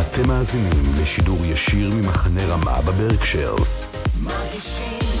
אתם מאזינים לשידור ישיר ממחנה רמה בברקשיירס. מרגישים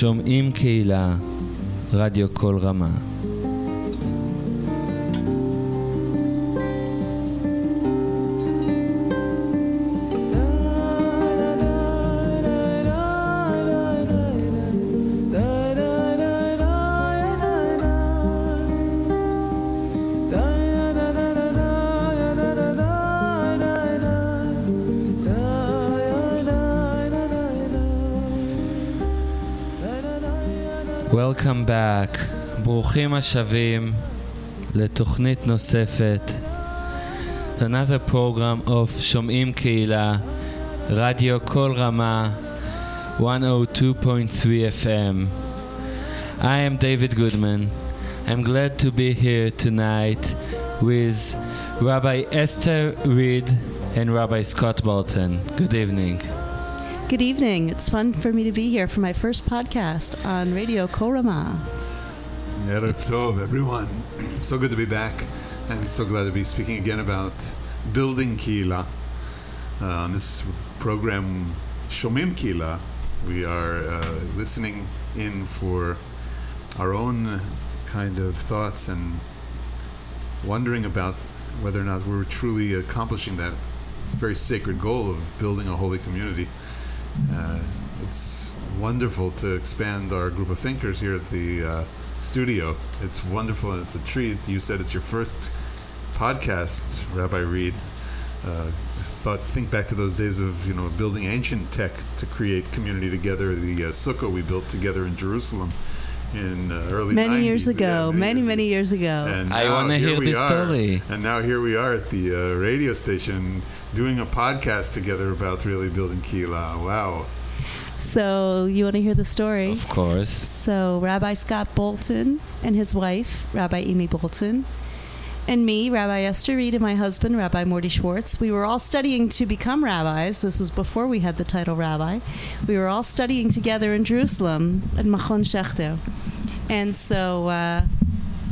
שומעים קהילה, רדיו קול רמה. ברוכים השבים לתוכנית נוספת, another program of שומעים קהילה, רדיו כל רמה, 102.3 FM. I am David Goodman. I'm glad to be here tonight with Rabbi Esther Reed and Rabbi Scott Bolton. Good evening. Good evening. It's fun for me to be here for my first podcast on Radio Kol Rama. Erev Tov, everyone. So good to be back, and so glad to be speaking again about building Kila. Uh, on this program, Shomim Kila, we are uh, listening in for our own kind of thoughts and wondering about whether or not we're truly accomplishing that very sacred goal of building a holy community. Uh, it's wonderful to expand our group of thinkers here at the uh, studio. It's wonderful and it's a treat. You said it's your first podcast, Rabbi Reed. Uh, thought think back to those days of you know building ancient tech to create community together. The uh, sukkah we built together in Jerusalem in uh, early Many 90s. years Yeah, ago, many, many years ago. and I now wanna here hear we the are. story. And now here we are at the uh, radio station doing a podcast together about really building Kila. Wow. So, you want to hear the story? Of course. So, Rabbi Scott Bolton and his wife, Rabbi Amy Bolton, and me, Rabbi Esther Reed, and my husband, Rabbi Morty Schwartz, we were all studying to become rabbis. This was before we had the title rabbi. We were all studying together in Jerusalem at Machon Schechter. And so uh,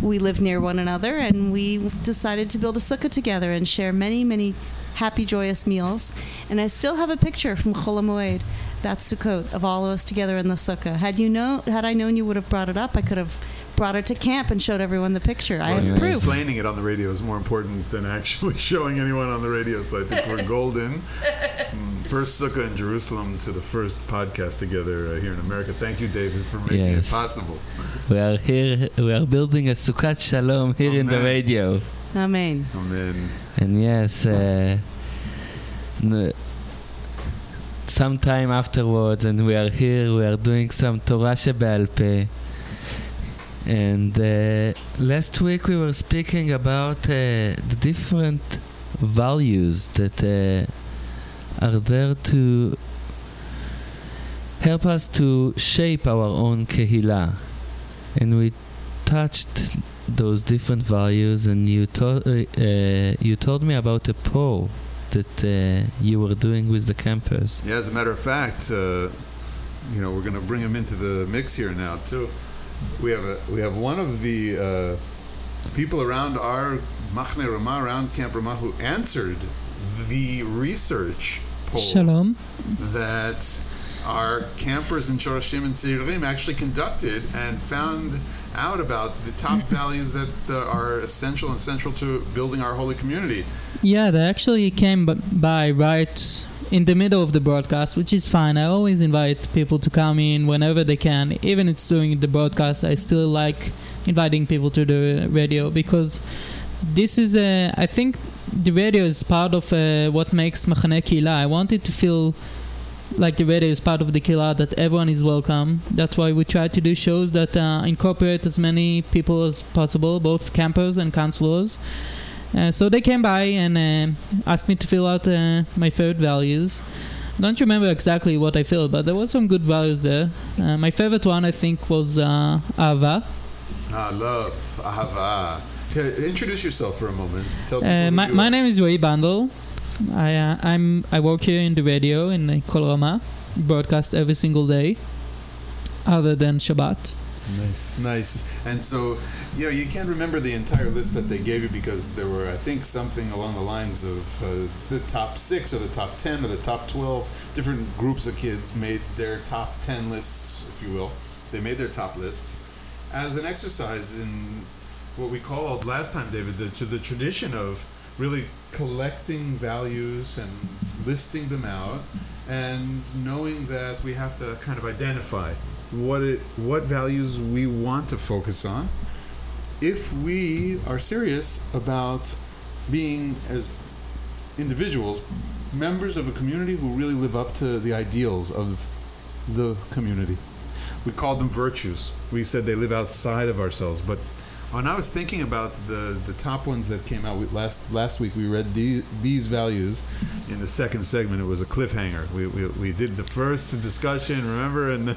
we lived near one another, and we decided to build a sukkah together and share many, many happy, joyous meals. And I still have a picture from Chol HaMoed, that Sukkot, of all of us together in the sukkah. Had you know, had I known you would have brought it up, I could have brought it to camp and showed everyone the picture. I Well, have proof. Explaining it on the radio is more important than actually showing anyone on the radio, so I think we're golden. Mm, First sukkah in Jerusalem to the first podcast together uh, here in America. Thank you, David, for making it possible. We are here, we are building a Sukkot Shalom here in the radio. Amen. Amen. And yes, uh, n- sometime afterwards, and we are here, we are doing some Torah Peh. And uh, last week we were speaking about uh, the different values that uh, are there to help us to shape our own kehillah. And we touched those different values, and you told uh, uh, you told me about a poll that uh, you were doing with the campers. Yeah, as a matter of fact, uh, you know, we're going to bring them into the mix here now too. We have a we have one of the uh, people around our Machne Ramah, around Camp Ramah, who answered the research poll Shalom. that our campers in Shorashim and Tzeirim actually conducted and found out about the top values that uh, are essential and central to building our holy community. Yeah, they actually came b- by right in the middle of the broadcast, which is fine. I always invite people to come in whenever they can. Even if it's during the broadcast, I still like inviting people to the radio because this is a. I think the radio is part of uh, what makes Machane Kila. I wanted to feel like the radio is part of the Kila, that everyone is welcome. That's why we try to do shows that uh, incorporate as many people as possible, both campers and counselors. Uh, so they came by and uh, asked me to fill out uh, my favorite values. Don't remember exactly what I filled, but there was some good values there. Uh, my favorite one, I think, was uh, Ava. Ah, love, ahava. Introduce yourself for a moment. Uh, my, my name is Ray Bandel. I uh, I'm I work here in the radio in uh, Kol Rama, broadcast every single day, other than Shabbat. Nice, nice. And so, you know, you can't remember the entire list that they gave you because there were, I think, something along the lines of uh, the top six or the top ten or the top twelve. Different groups of kids made their top ten lists, if you will. They made their top lists as an exercise in what we called last time, David, the, to the tradition of really collecting values and listing them out and knowing that we have to kind of identify what it what values we want to focus on. If we are serious about being as individuals members of a community who really live up to the ideals of the community. We called them virtues. We said they live outside of ourselves but when I was thinking about the, the top ones that came out we, last last week, we read the, these values in the second segment. It was a cliffhanger. We, we, we did the first discussion, remember, and the,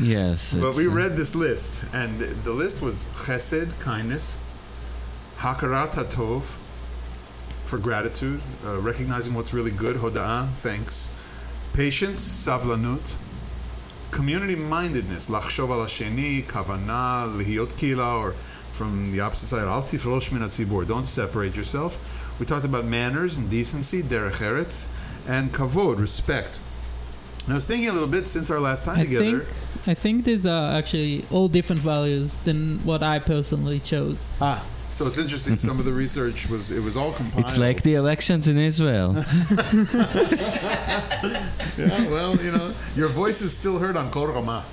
Yes. but we uh, read this list, and the list was chesed, kindness, hakarat hatov, for gratitude, uh, recognizing what's really good, hoda'ah, thanks, patience, savlanut, community mindedness, lachshov al hasheni, kavana, lihiyot kila, or from the opposite side, al tifrosh min don't separate yourself. We talked about manners and decency, derech eretz, and kavod, respect. And I was thinking a little bit since our last time I together. think I think these are actually all different values than what I personally chose. Ah, so it's interesting. Some of the research was it was all compiled. It's like the elections in Israel. yeah, well, you know, your voice is still heard on Kol Rama.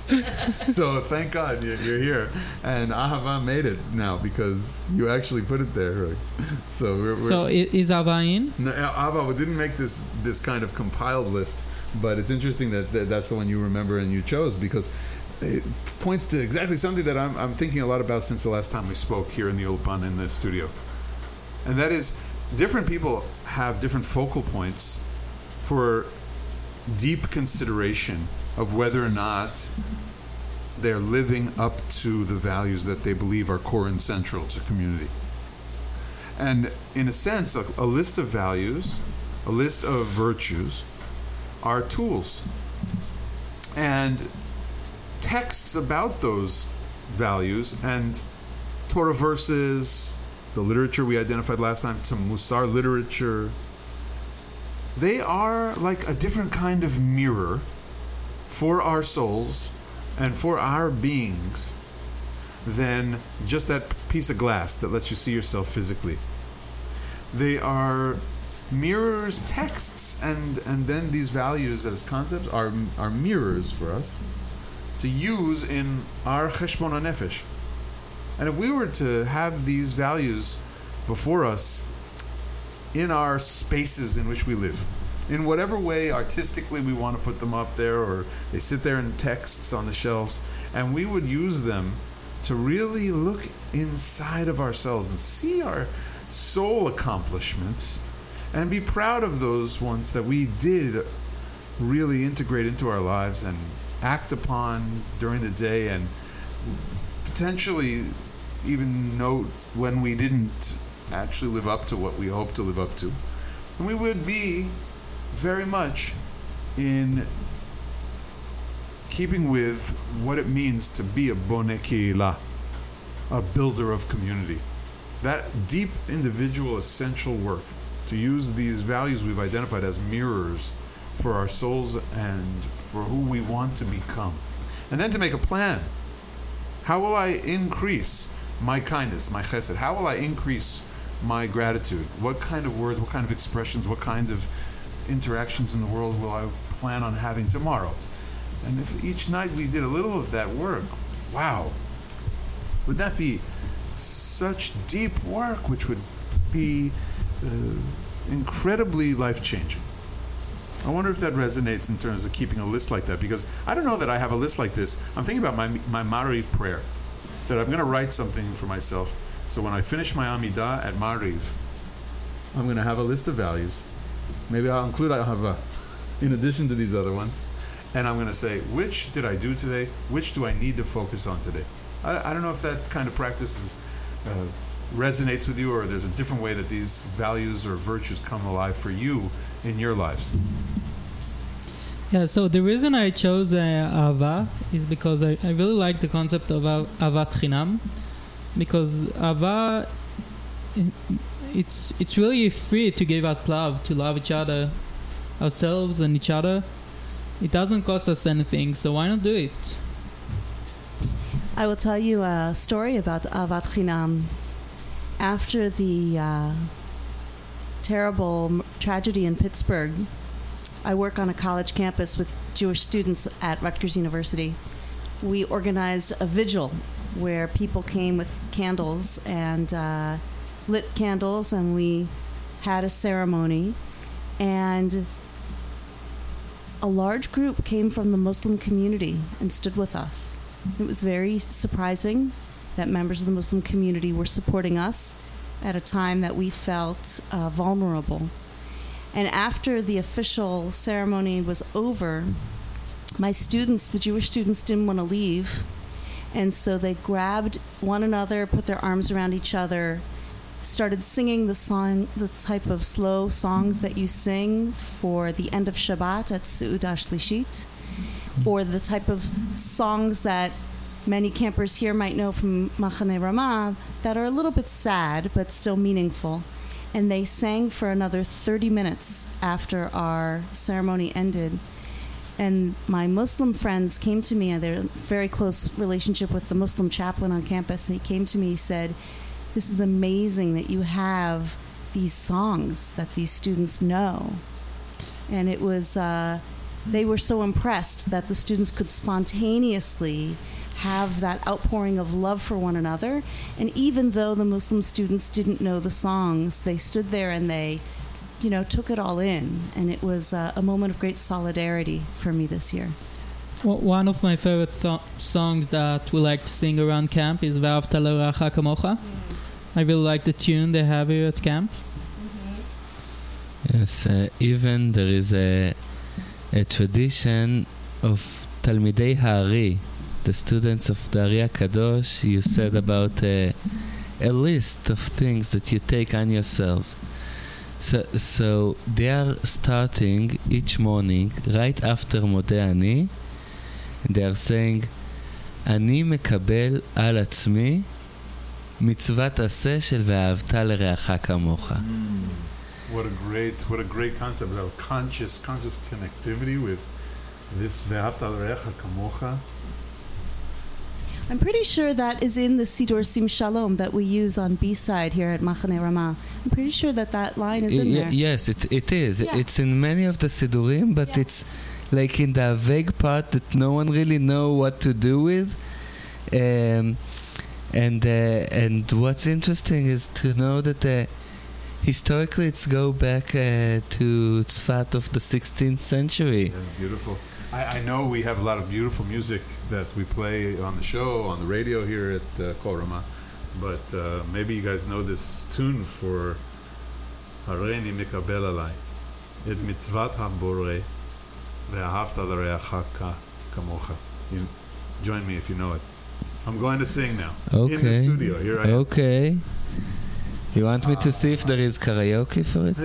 So thank God you- you're here, and Ahava made it now because you actually put it there. So we're, we're So is Ava in? no, Ahava didn't make this this kind of compiled list, but it's interesting that, that that's the one you remember and you chose because. It points to exactly something that I'm, I'm thinking a lot about since the last time we spoke here in the Ulpan in the studio. And that is, different people have different focal points for deep consideration of whether or not they're living up to the values that they believe are core and central to community. And in a sense, a, a list of values, a list of virtues, are tools. And texts about those values and Torah verses, the literature we identified last time, to Musar literature, they are like a different kind of mirror for our souls and for our beings than just that piece of glass that lets you see yourself physically. They are mirrors, texts, and and then these values as concepts are are mirrors for us to use in our cheshbon nefesh. And if we were to have these values before us in our spaces in which we live, in whatever way artistically we want to put them up there, or they sit there in texts on the shelves, and we would use them to really look inside of ourselves and see our soul accomplishments and be proud of those ones that we did really integrate into our lives and act upon during the day and potentially even note when we didn't actually live up to what we hope to live up to. And we would be very much in keeping with what it means to be a bonekila, a builder of community. That deep individual essential work to use these values we've identified as mirrors for our souls and for who we want to become. And then to make a plan. How will I increase my kindness, my chesed? How will I increase my gratitude? What kind of words, what kind of expressions, what kind of interactions in the world will I plan on having tomorrow? And if each night we did a little of that work, wow, would that be such deep work, which would be uh, incredibly life changing? I wonder if that resonates in terms of keeping a list like that because I don't know that I have a list like this. I'm thinking about my my Mariv prayer that I'm going to write something for myself. So when I finish my Amidah at Mariv, I'm going to have a list of values. Maybe I'll include Ahava in addition to these other ones. And I'm going to say, which did I do today? Which do I need to focus on today? I, I don't know if that kind of practice is, uh, resonates with you or there's a different way that these values or virtues come alive for you in your lives. Yeah, so the reason I chose uh, Ava is because I, I really like the concept of Av- Avat Chinam. Because Ava, it's, it's really free to give out love, to love each other, ourselves and each other. It doesn't cost us anything, so why not do it? I will tell you a story about Avat Chinam. After the uh, terrible tragedy in Pittsburgh, I work on a college campus with Jewish students at Rutgers University. We organized a vigil where people came with candles and uh, lit candles, and we had a ceremony. And a large group came from the Muslim community and stood with us. It was very surprising that members of the Muslim community were supporting us at a time that we felt uh, vulnerable. And after the official ceremony was over, my students, the Jewish students, didn't want to leave. And so they grabbed one another, put their arms around each other, started singing the song, the type of slow songs that you sing for the end of Shabbat at Su'udah Shlishit, or the type of songs that many campers here might know from Machane Ramah that are a little bit sad but still meaningful. And they sang for another 30 minutes after our ceremony ended. And my Muslim friends came to me, and they're very close relationship with the Muslim chaplain on campus. And he came to me, he said, This is amazing that you have these songs that these students know. And it was, uh, they were so impressed that the students could spontaneously have that outpouring of love for one another. And even though the Muslim students didn't know the songs, they stood there and they, you know, took it all in. And it was uh, a moment of great solidarity for me this year. W- One of my favorite th- songs that we like to sing around camp is Ve'ahavta l'reacha kamocha. I really like the tune they have here at camp. Yes, uh, even there is a, a tradition of Talmidei Ha'ari, the students of the Ari Kadosh. You said about uh, a list of things that you take on yourselves. So, so they are starting each morning right after Modeh Ani, and they are saying, אני מקבל על עצמי מצוות עשה של ואהבת לרעך כמוך. What a great, what a great concept of conscious, conscious connectivity with this ve'avta l'reacha kamocha. I'm pretty sure that is in the Siddur Sim Shalom that we use on B side here at Machane Ramah. I'm pretty sure that that line is in Y- there. Yes, it, it is. Yeah. It's in many of the Siddurim, but Yeah. it's like in the vague part that no one really know what to do with. Um, and uh, and what's interesting is to know that uh, historically it's go back uh, to Tzfat of the 16th century. Yeah, beautiful. I, I know we have a lot of beautiful music that we play on the show, on the radio here at uh, Kol Rama, but uh, maybe you guys know this tune for Hareni Mikabel Alai, et mitzvat ve'ahavta l'reacha ka- kamocha. Join me if you know it. I'm going to sing now. In the studio, here I am. Okay. You want me to see if there is karaoke for it?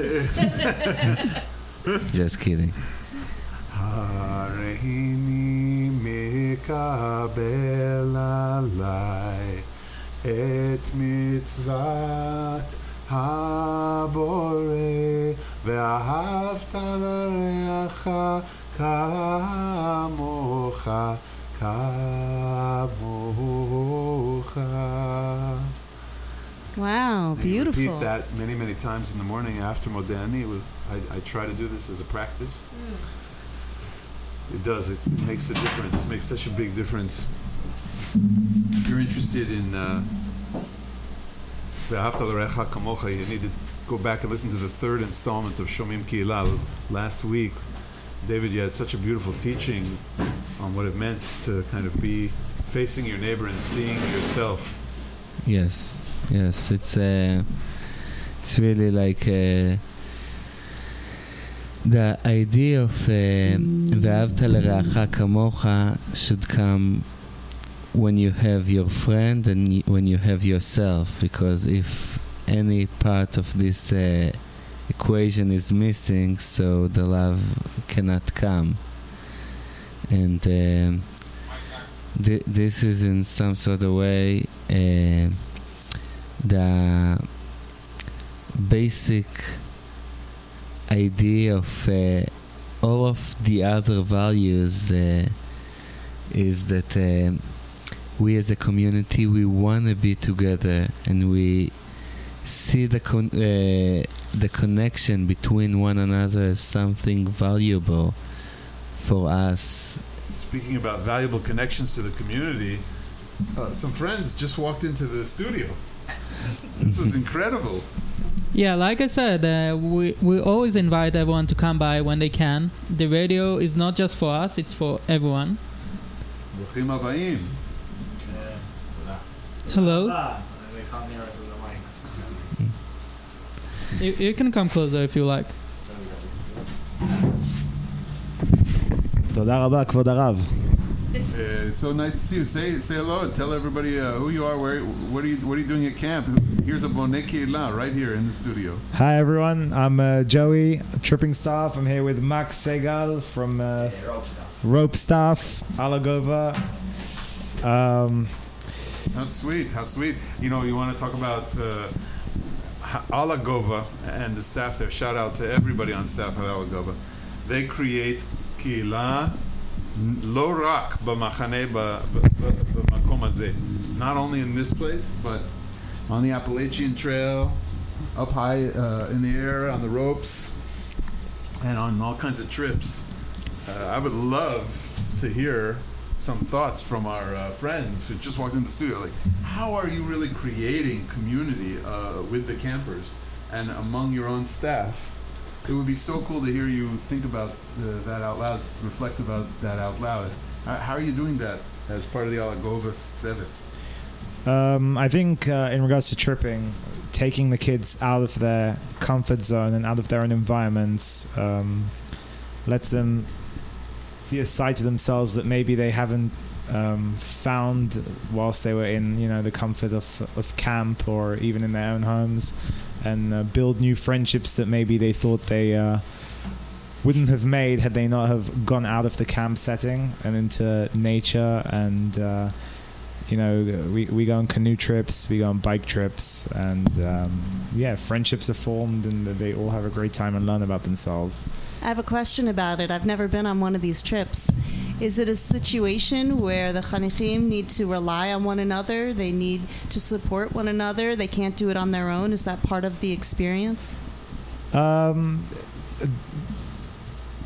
Just kidding. Wow, beautiful. repeat that many, many times in the morning after Modeh Ani. I, I try to do this as a practice. Mm. It does. It makes a difference. It makes such a big difference. If you're interested in uh, Ve'ahavta l'recha kamocha, you need to go back and listen to the third installment of Shomim Kihila. Last week, David, you had such a beautiful teaching on what it meant to kind of be facing your neighbor and seeing yourself. Yes, yes, it's uh, it's really like uh, the idea of uh, ואהבת לרעך כמוך should come when you have your friend and y- when you have yourself because if any part of this uh, equation is missing so the love cannot come and um, thi- this is in some sort of way uh, the basic idea of uh, all of the other values uh, is that um we as a community we want to be together and we see the con- uh, the connection between one another as something valuable for us Speaking about valuable connections to the community, uh, some friends just walked into the studio. This was incredible. Yeah, like I said, uh, we we always invite everyone to come by when they can. The radio is not just for us; it's for everyone. ברוכים הבאים. Hello, They come near us in the mics. you, you can come closer if you like. תודה רבה, כבוד הרב. Uh, so nice to see you. Say say hello and tell everybody uh, who you are. Where what are you what are you doing at camp? Here's a Boneki La right here in the studio. Hi everyone. I'm uh, Joey Tripping Staff. I'm here with Max Segal from uh, hey, Rope Staff. Rope Staff Al Hagova. Um, how sweet! How sweet! You know, you want to talk about. Uh, Al Hagova and the staff there. Shout out to everybody on staff at Al Hagova. They create Kila לא רק במחנה, ב- ב- ב- במקום הזה. Not only in this place, but on the Appalachian Trail, up high uh, in the air, on the ropes, and on all kinds of trips. Uh, I would love to hear some thoughts from our uh, friends who just walked into the studio. Like, how are you really creating community uh, with the campers and among your own staff? It would be so cool to hear you think about uh, that out loud, reflect about that out loud. How, are you doing that as part of the Al Hagova Seven? um, I think uh, in regards to tripping, taking the kids out of their comfort zone and out of their own environments um, lets them see a side to themselves that maybe they haven't um, found whilst they were in, you know, the comfort of of camp or even in their own homes, and uh, build new friendships that maybe they thought they. Uh, wouldn't have made had they not have gone out of the camp setting and into nature and uh, you know we, we go on canoe trips we go on bike trips and um, yeah friendships are formed and they all have a great time and learn about themselves I have a question about it. I've never been on one of these trips. Is it a situation where the Chanichim need to rely on one another? They need to support one another? They can't do it on their own? Is that part of the experience? Um,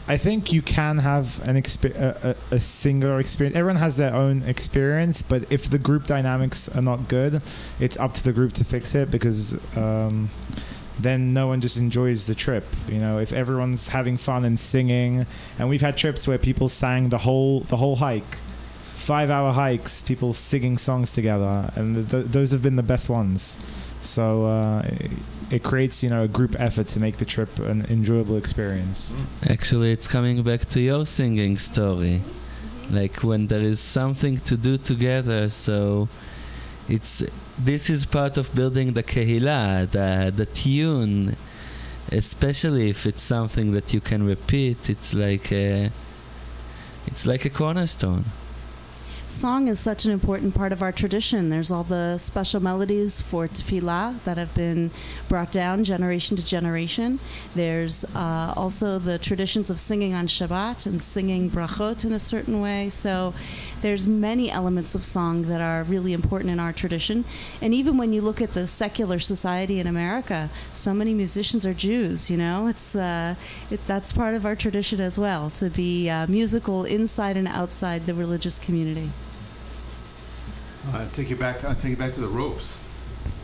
I think you can have an exper- a, a, a singular experience. Everyone has their own experience, but if the group dynamics are not good, it's up to the group to fix it because um, then no one just enjoys the trip. You know, if everyone's having fun and singing, and we've had trips where people sang the whole the whole hike, five hour hikes, people singing songs together, and th- those have been the best ones. So uh, it, creates, you know, a group effort to make the trip an enjoyable experience. Actually, it's coming back to your singing story. Like when there is something to do together, so it's this is part of building the kehila, the the tune. Especially if it's something that you can repeat, it's like a, it's like a cornerstone. Song is such an important part of our tradition. There's all the special melodies for tefillah that have been brought down generation to generation. There's uh, also the traditions of singing on Shabbat and singing brachot in a certain way. So there's many elements of song that are really important in our tradition. And even when you look at the secular society in America, so many musicians are Jews. You know, it's uh, it, that's part of our tradition as well to be uh, musical inside and outside the religious community. Uh, take you back. I'll take you back to the ropes.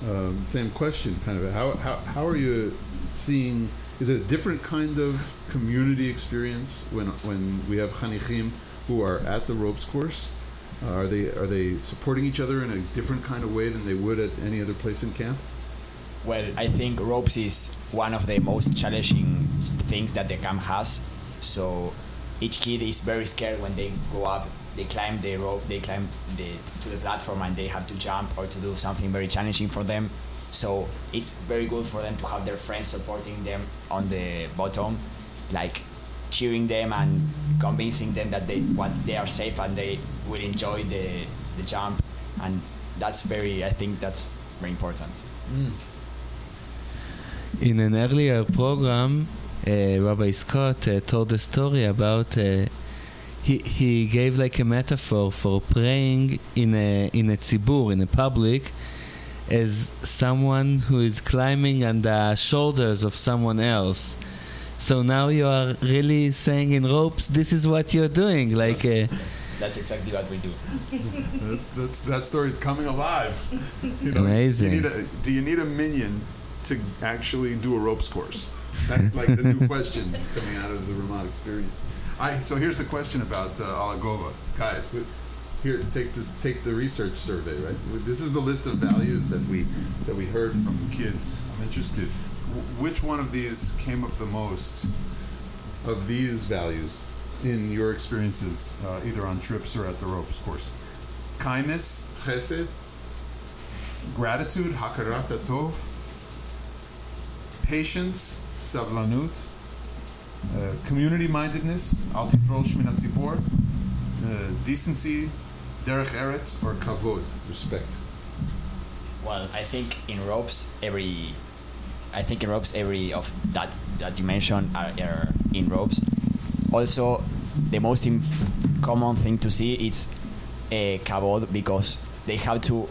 Um, same question, kind of. How, how, how are you seeing? Is it a different kind of community experience when when we have chanichim who are at the ropes course? Uh, are they are they supporting each other in a different kind of way than they would at any other place in camp? Well, I think ropes is one of the most challenging things that the camp has. So each kid is very scared when they go up. They climb the rope, they climb the, to the platform, and they have to jump or to do something very challenging for them. So it's very good for them to have their friends supporting them on the bottom, like cheering them and convincing them that they what they are safe and they will enjoy the the jump, and that's very. I think that's very important. In an earlier program, uh, Rabbi Scott uh, told a story about uh, he he gave like a metaphor for praying in a in a tzibur in a public as someone who is climbing on the shoulders of someone else. So now you are really saying in ropes, this is what you're doing, like. Uh, That's exactly what we do. That, that's, that story's coming alive. You know, Amazing. You need a, do you need a minyan to actually do a ropes course? That's like the new question coming out of the Ramah experience. I, so here's the question about uh, Al Hagova. Guys, wh- here, take, this, take the research survey, right? This is the list of values that we, that we heard from kids. I'm interested. Wh- Which one of these came up the most of these values in your experiences, uh, either on trips or at the ropes course? Kindness, chesed, gratitude, hakarat tov, patience, savlanut, uh, community mindedness, al tifrosh min uh, decency, derech eretz, or kavod, respect. Well, I think in ropes every, I think in ropes every of that that you mentioned are, are in ropes. Also, the most common thing to see is a kavod because they have to,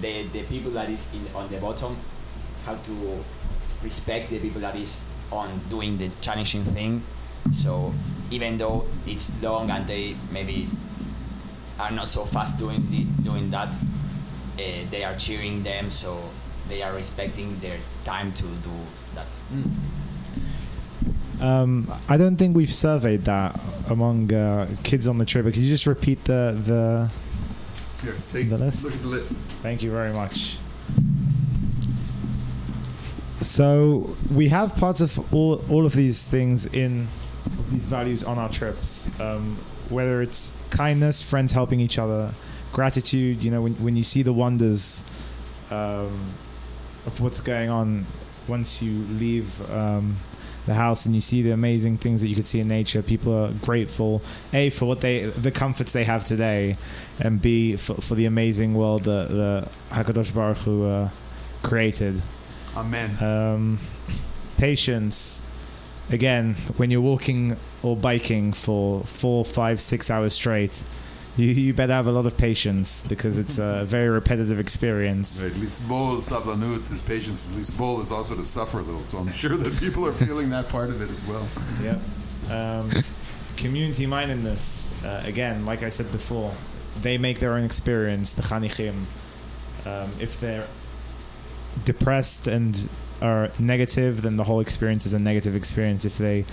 the the people that is in on the bottom have to respect the people that is on doing the challenging thing. So even though it's long and they maybe are not so fast doing the, doing that, uh, they are cheering them, so they are respecting their time to do that. Um, I don't think we've surveyed that among uh, kids on the trip. But Could you just repeat the the? Here, take The list? look at the list. Thank you very much. So we have parts of all all of these things in of these values on our trips. Um, whether it's kindness, friends helping each other, gratitude. You know, when when you see the wonders um, of what's going on once you leave um, the house and you see the amazing things that you could see in nature. People are grateful, a for what they the comforts they have today, and b for, for the amazing world that the Hakadosh Baruch Hu uh, created. Amen. Um, patience. Again, when you're walking or biking for four, five, six hours straight, you, you better have a lot of patience because it's a very repetitive experience. Right, lisbol, savlanut is patience. Lisbol is also to suffer a little, so I'm sure that people are feeling that part of it as well. Yep. Um, community mindedness. Uh, again, like I said before, they make their own experience. The chanichim. Um, if they're depressed and are negative, then the whole experience is a negative experience. If they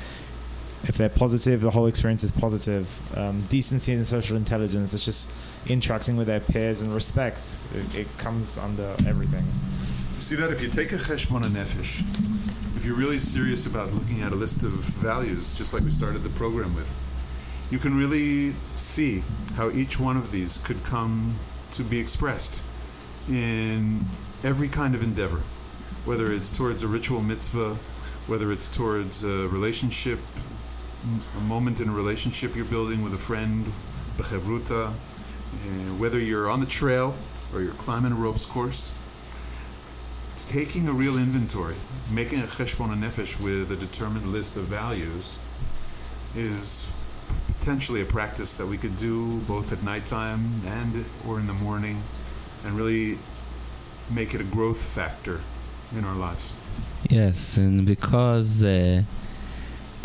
if they're positive, the whole experience is positive. Um, decency and social intelligence. It's just interacting with their peers and respect. It, it comes under everything. See that if you take a cheshbon nefesh, if you're really serious about looking at a list of values, just like we started the program with, you can really see how each one of these could come to be expressed in every kind of endeavor, whether it's towards a ritual mitzvah, whether it's towards a relationship, a moment in a relationship you're building with a friend, bechevruta, uh, whether you're on the trail or you're climbing a ropes course taking a real inventory, making a cheshbon nefesh with a determined list of values, is potentially a practice that we could do both at nighttime and or in the morning, and really make it a growth factor in our lives. Yes, and because uh,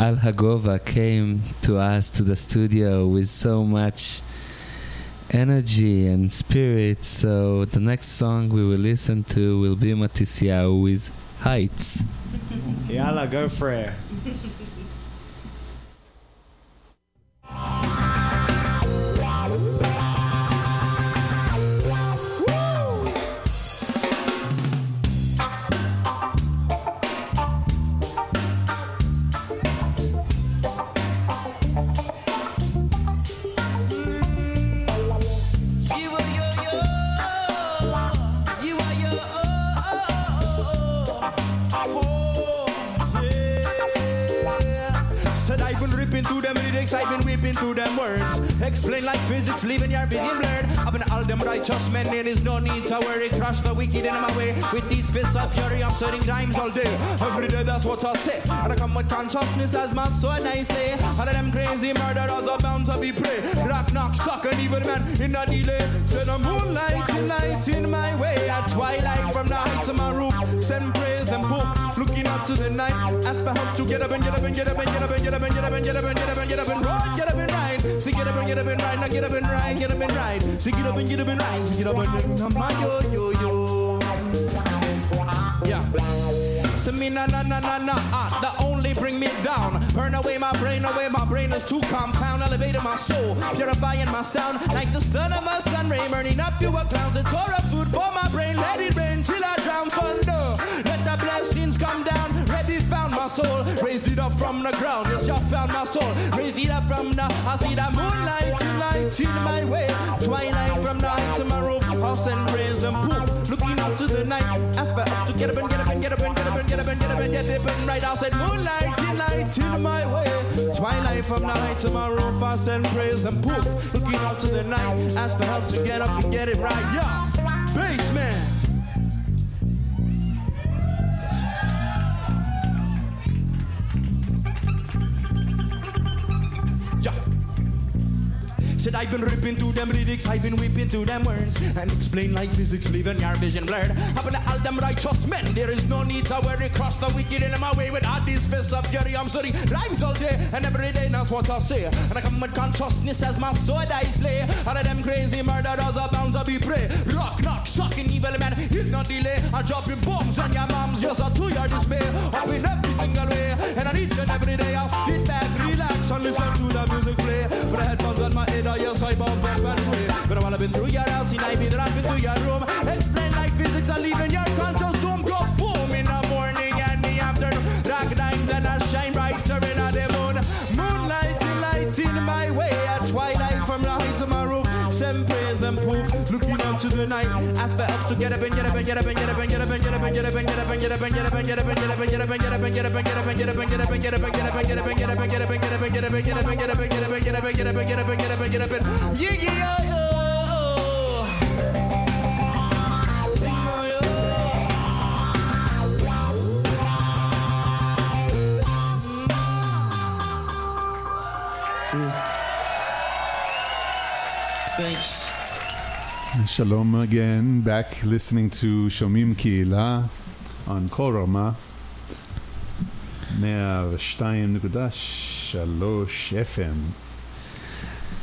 Al Hagova came to us to the studio with so much energy and spirit, so the next song we will listen to will be Matisyahu with Heights. Yalla, go. Lyrics, I've been through them words. Explain like physics, leaving your vision blurred. I've been all them righteous men, there is no need to worry. Crush the wicked in my way. With these fists of fury, I'm setting rhymes all day. Every day, that's what I say. And I come with consciousness as my so nicely. All of them crazy murderers are bound to be prey. Rock, knock, suck, and evil man in a delay. Send the moonlight, light in my way. At twilight from the heights of my roof. Send. Looking up to the night. Ask for help to get up and get up and get up and get up and get up and get up and get up and get up and get up and roll. Get up and ride. See, get up and get up and ride. Now get up and ride. Get up and ride. See, get up and get up and ride. See, get up and ride. My yo yo yo. Yeah. So me na na na na na ah, that only bring me down. Burn away my brain, away my brain is too compound. Elevating my soul, purifying my sound like the sun of my sun ray, burning up your clouds. It's a food for my brain. Let it rain till I drown thunder. Let the blessings come down. Ready found my soul, raised it up from the ground. Yes, you found my soul, raised it up from the. I see the moonlight light in my way. Twilight from night to my roof. I'll send rays them poof. Looking up to the night. Ask for up to get up and get up and get up and get up and get up and get up and get up and right. Said moonlight light in my way. Twilight from night to my roof. I send praise them poof. Looking up to the night. Ask for help to get up and get it right. Yeah. Yeah. Said I've been ripping through them lyrics, I've been whipping through them words and explain like physics, leaving your vision blurred. Up in all them righteous men, there is no need to worry. Cross the wicked in my way with all these fists of fury. I'm sorry, rhymes all day and every day. That's what I say. And I come with consciousness as my sword I slay. All of them crazy murderers are bound to be prey. Rock, knock, sucking evil man, he's not delay. I'm dropping bombs on your moms, just to your dismay. Up in every single way, and on each and every day I'll sit back, relax, and listen to the music play. With the headphones on my head, yes, I bump up and. But I wanna been through your house, and I be rapping through your room. Explain like physics, I leave in your conscious yeah yeah Shalom again, back listening to Shomim Kihila on Kol Rama 102.3 FM.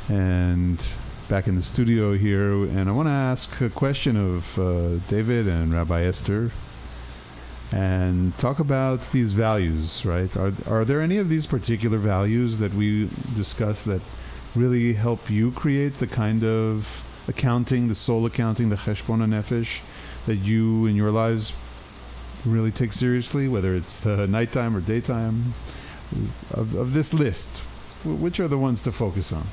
And back in the studio here, and I want to ask a question of uh, David and Rabbi Esther and talk about these values, right? Are, are there any of these particular values that we discuss that really help you create the kind of accounting, the soul accounting, the cheshbon nefesh that you in your lives really take seriously, whether it's uh, nighttime or daytime? Of, of this list, which are the ones to focus on?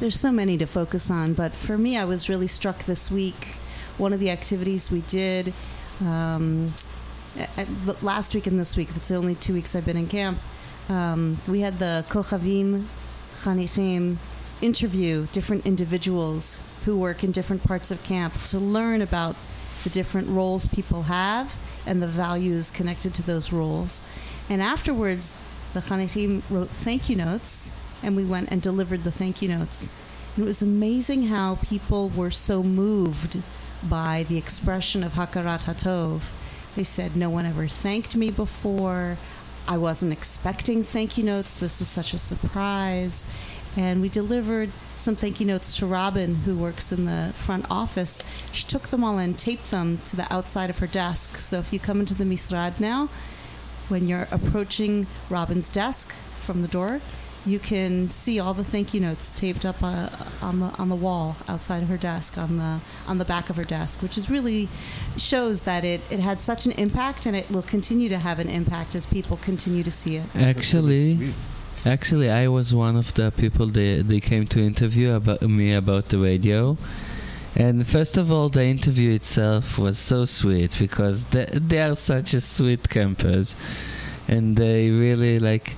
There's so many to focus on, but for me, I was really struck this week. One of the activities we did um, last week and this week, that's only two weeks I've been in camp, um, we had the Kochavim Chanichim interview different individuals who work in different parts of camp to learn about the different roles people have and the values connected to those roles. And afterwards, the Chanichim wrote thank you notes, and we went and delivered the thank you notes. And it was amazing how people were so moved by the expression of Hakarat Hatov. They said, No one ever thanked me before. I wasn't expecting thank you notes. This is such a surprise. And we delivered some thank you notes to Robin, who works in the front office. She took them all and taped them to the outside of her desk. So if you come into the Misrad now, when you're approaching Robin's desk from the door, you can see all the thank you notes taped up uh, on the on the wall outside of her desk on the on the back of her desk, which is really shows that it, it had such an impact and it will continue to have an impact as people continue to see it. Actually, actually, I was one of the people they they came to interview about me about the radio. And first of all, the interview itself was so sweet because they, they are such a sweet campers, and they really like.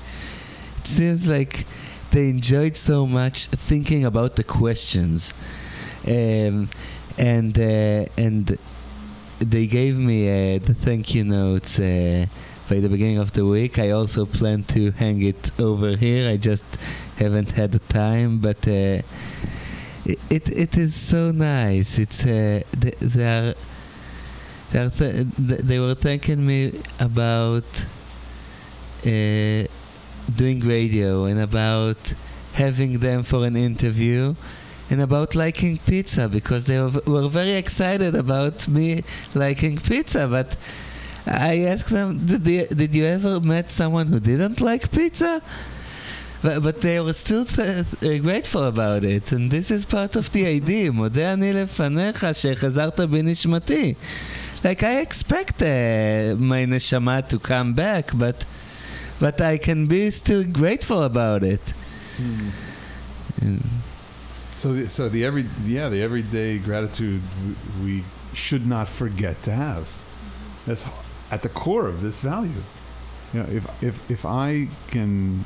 It seems like they enjoyed so much thinking about the questions, um, and uh, and they gave me uh, the thank you notes uh, by the beginning of the week. I also plan to hang it over here. I just haven't had the time, but uh, it, it is so nice. It's uh, they, they are. They, are th- th- they were thanking me about uh, doing radio and about having them for an interview and about liking pizza because they were very excited about me liking pizza. But I asked them, did, they, did you ever met someone who didn't like pizza? But, but they were still th- uh, grateful about it, and this is part of the idea. מודה אני לפניך שחזרת בנשמתי. Like I expect uh, my neshama to come back, but but I can be still grateful about it. Mm. So, the, so the every yeah the everyday gratitude w- we should not forget to have. That's at the core of this value. You know, if if if I can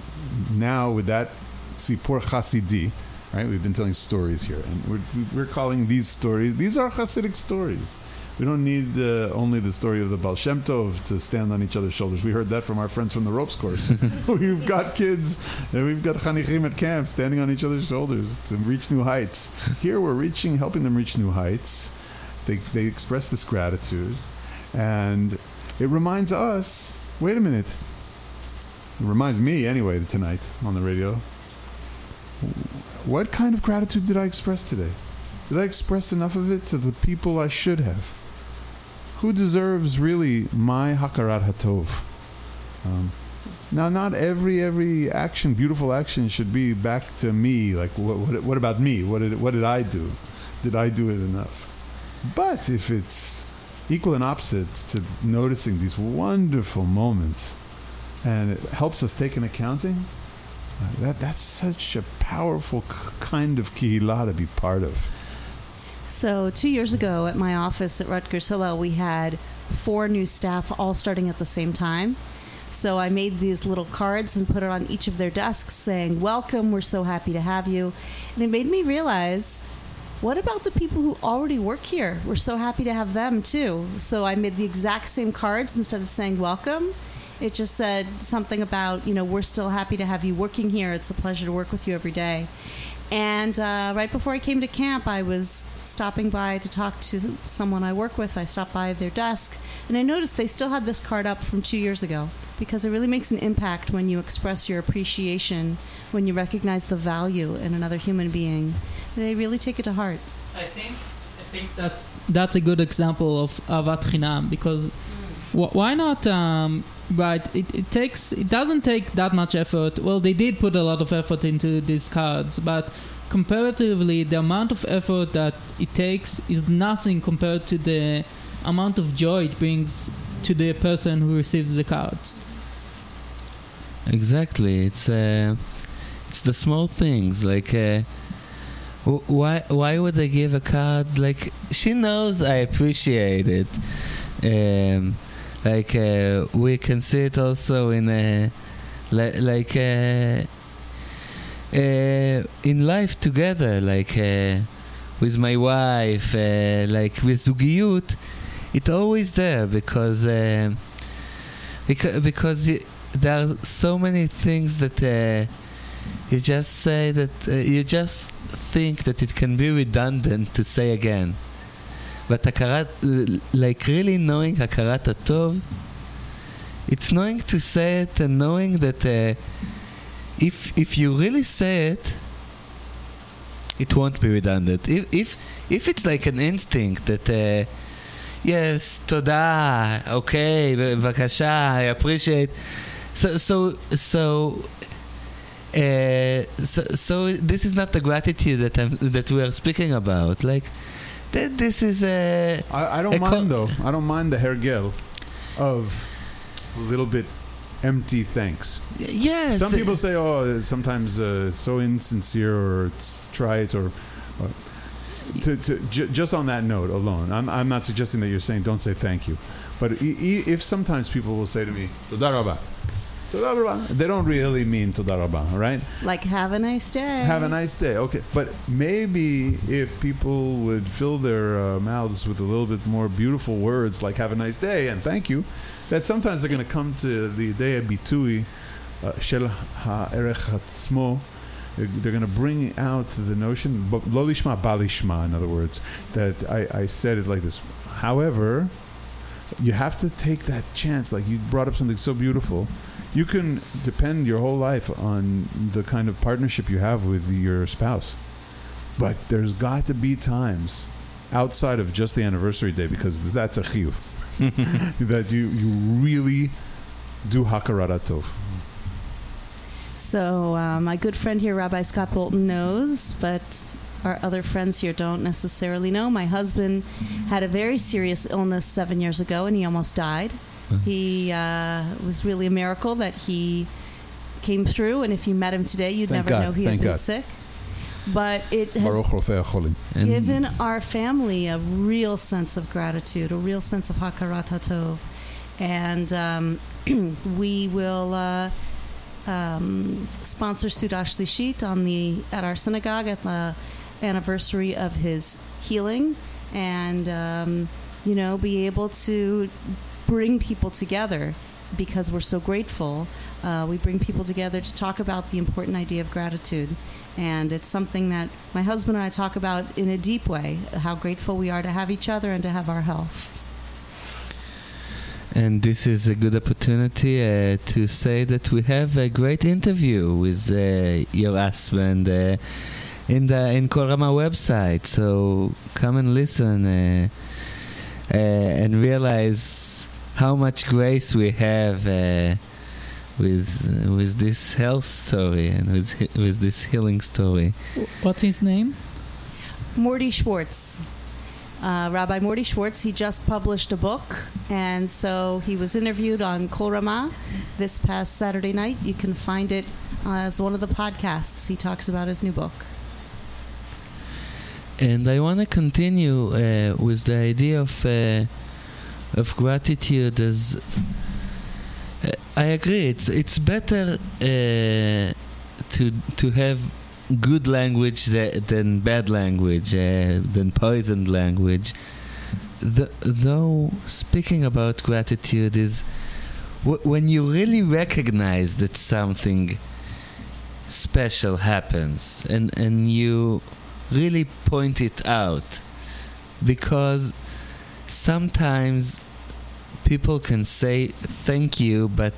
now with that sipur chasidi, right? We've been telling stories here, and we're we're calling these stories. These are Hasidic stories. We don't need uh, only the story of the Baal Shem Tov to stand on each other's shoulders. We heard that from our friends from the ropes course. we've got kids and we've got chanichim at camp standing on each other's shoulders to reach new heights. Here we're reaching, helping them reach new heights. They, they express this gratitude. And it reminds us wait a minute. It reminds me, anyway, tonight on the radio. What kind of gratitude did I express today? Did I express enough of it to the people I should have? Who deserves really my hakarat hatov? Um, now, not every every action, beautiful action, should be back to me. Like, what what, what about me? What did what did I do? Did I do it enough? But if it's equal and opposite to noticing these wonderful moments, and it helps us take an accounting, uh, that that's such a powerful kind of kihila to be part of. So, two years ago at my office at Rutgers Hillel, we had four new staff all starting at the same time. So, I made these little cards and put it on each of their desks saying, Welcome, we're so happy to have you. And it made me realize what about the people who already work here? We're so happy to have them too. So, I made the exact same cards instead of saying welcome. It just said something about, you know, we're still happy to have you working here. It's a pleasure to work with you every day. And uh, right before I came to camp, I was stopping by to talk to someone I work with. I stopped by their desk, and I noticed they still had this card up from two years ago because it really makes an impact when you express your appreciation, when you recognize the value in another human being. They really take it to heart. I think I think that's that's a good example of ahavat chinam because wh- why not? Um, right, it, it takes it doesn't take that much effort. Well, they did put a lot of effort into these cards, but comparatively, the amount of effort that it takes is nothing compared to the amount of joy it brings to the person who receives the cards. Exactly. It's uh, it's the small things like. Uh, wh- why why would I give a card like she knows I appreciate it um, like uh, we can see it also in a li- like uh, uh, in life together like uh, with my wife uh, like with zugiyut it's always there because uh, because, there are so many things that uh, you just say that uh, you just think that it can be redundant to say again. But הכרת, like really knowing הכרת הטוב, it's knowing to say it and knowing that uh, if if you really say it, it won't be redundant. If if if it's like an instinct that. Uh, Yes, תודה, okay, בבקשה, I appreciate. So, so, so, uh, so, so this is not the gratitude that I'm, that we are speaking about. Like, th- this is a. I, I don't a co- mind though. I don't mind the hergel of a little bit empty thanks. Y- Yes. Some people say, "Oh, sometimes uh, so insincere or it's trite," or, or to, to ju- just on that note alone. I'm, I'm not suggesting that you're saying don't say thank you, but i- i- if sometimes people will say to me, "Toda rabba," Toda rabba. They don't really mean toda rabba, right? Like, have a nice day. Have a nice day. Okay, but maybe if people would fill their uh, mouths with a little bit more beautiful words like "Have a nice day" and "Thank you," that sometimes they're going to come to the day of bitui uh, shel ha'erech atzmo. They're, going to bring out the notion, but lo lishma balishma. In other words, that I, I said it like this. However, you have to take that chance. Like you brought up something so beautiful. You can depend your whole life on the kind of partnership you have with your spouse. But there's got to be times outside of just the anniversary day because that's a chiyuv that you, you really do hakarat tov. So, uh, my good friend here, Rabbi Scott Bolton, knows, but our other friends here don't necessarily know. My husband had a very serious illness seven years ago, and he almost died. He uh, was really a miracle that he came through, and if you met him today, you'd Thank never God, know he thank had been God. sick. But it has Baruch Rofei HaCholim. given our family a real sense of gratitude, a real sense of hakarat hatov, and um, we will uh, um, sponsor Seudah Shlishit on the at our synagogue at the anniversary of his healing, and um, you know be able to bring people together because we're so grateful. Uh, we bring people together to talk about the important idea of gratitude. And it's something that my husband and I talk about in a deep way how grateful we are to have each other and to have our health. And this is a good opportunity uh, to say that we have a great interview with uh, your husband uh, in the in Kol Rama website. So come and listen uh, uh, and realize how much grace we have uh, with with this health story and with he- with this healing story. What's his name? Morty Schwartz. Uh, Rabbi Morty Schwartz, he just published a book, and so he was interviewed on Kol Ramah this past Saturday night. You can find it uh, as one of the podcasts. He talks about his new book. And I want to continue uh, with the idea of uh, of gratitude as uh, I agree. It's it's better uh, to to have good language tha- than bad language uh, than poisoned language. The, though speaking about gratitude is when you really recognize that something special happens and and you really point it out because sometimes people can say thank you but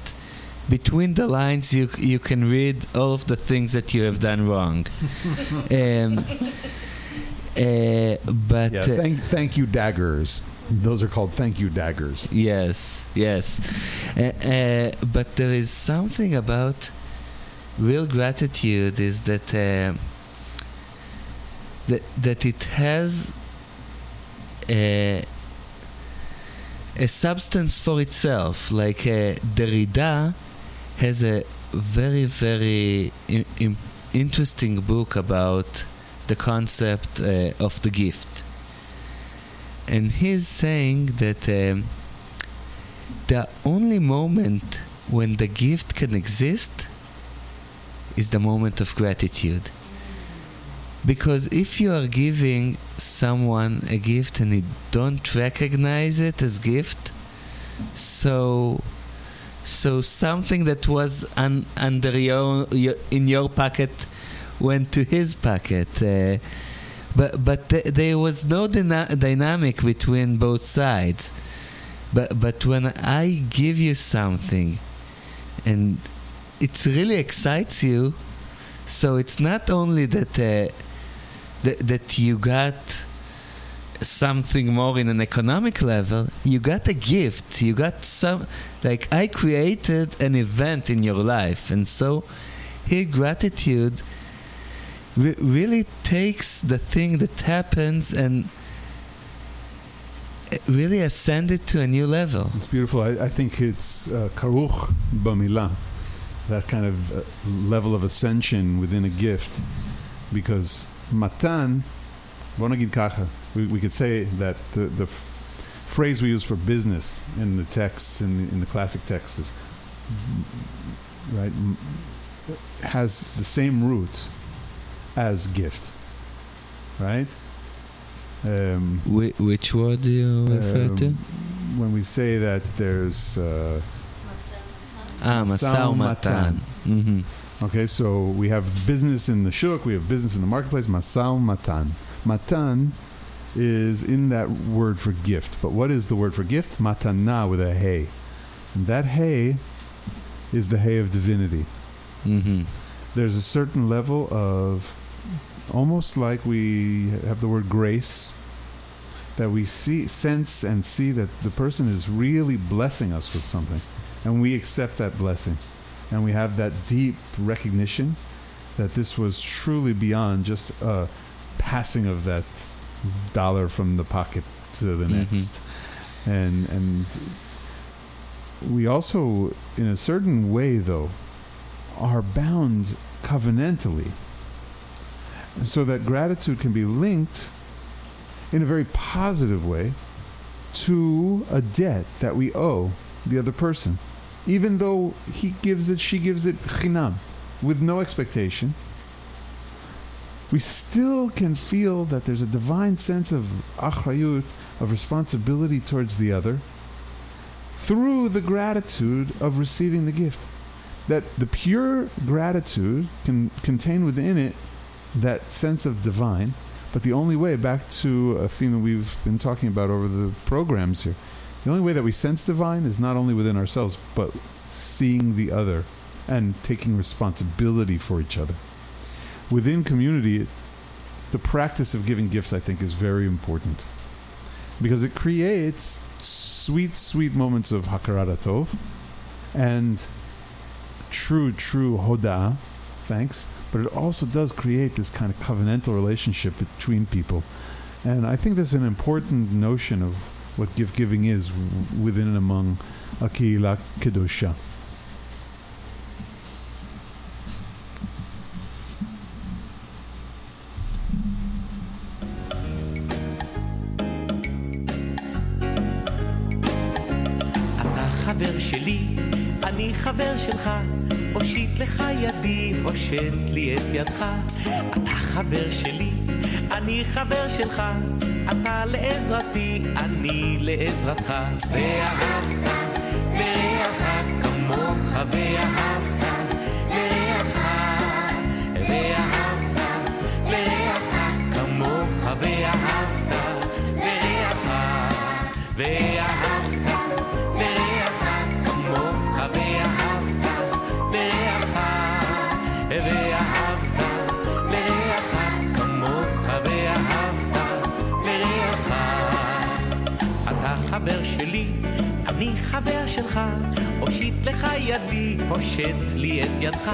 between the lines you you can read all of the things that you have done wrong um, uh, but Yeah, uh, thank, thank you, daggers. Those are called thank you daggers. Yes, yes. Uh, uh, but there is something about real gratitude is that uh, that that it has a, a substance for itself. Like uh, Derrida has a very very interesting book about the concept uh, of the gift and he's saying that um, the only moment when the gift can exist is the moment of gratitude. Because if you are giving someone a gift and you don't recognize it as gift, so so something that was un, under your, your in your pocket went to his pocket. Uh, but but th- there was no dyna- dynamic between both sides. But but when I give you something, and it really excites you, so it's not only that uh, that that you got something more in an economic level, you got a gift. You got some like I created an event in your life, and so here gratitude re- really takes the thing that happens and really ascend it to a new level. It's beautiful. I, I think it's uh, karuch bamila, that kind of uh, level of ascension within a gift, because matan, bוא נגיד ככה, we, we could say that the, the f- phrase we use for business in the texts, in the, in the classic texts is right, m- has the same root as gift, right? Um, Whi- which word do you refer to? um, When we say that there's uh, Ah, Masao Matan. hmm Okay, so we have business in the shuk, we have business in the marketplace, masao matan. Matan is in that word for gift. But what is the word for gift? Matana with a hey. And that hey is the hey of divinity. hmm There's a certain level of almost like we have the word grace that we see sense and see that the person is really blessing us with something and we accept that blessing and we have that deep recognition that this was truly beyond just a passing of that dollar from the pocket to the Mhm. next and and we also in a certain way though are bound covenantally so that gratitude can be linked in a very positive way to a debt that we owe the other person even though he gives it she gives it chinam with no expectation we still can feel that there's a divine sense of achrayut of responsibility towards the other through the gratitude of receiving the gift that the pure gratitude can contain within it that sense of divine. But the only way, back to a theme that we've been talking about over the programs here, the only way that we sense divine is not only within ourselves, but seeing the other and taking responsibility for each other. Within community, the practice of giving gifts, I think, is very important because it creates sweet, sweet moments of hakarat tov and true, true hoda, thanks. But it also does create this kind of covenantal relationship between people, and I think that's an important notion of what gift giving is w- within and among a kehila kedusha. אתה חבר שלי, אני חבר שלך, הושיט לך ידי, הושט לי את ידך. אתה חבר שלי, אני חבר שלך, אתה לעזרתי, אני לעזרתך. ואהבת הושיט לך ידי, הושט לי את ידך.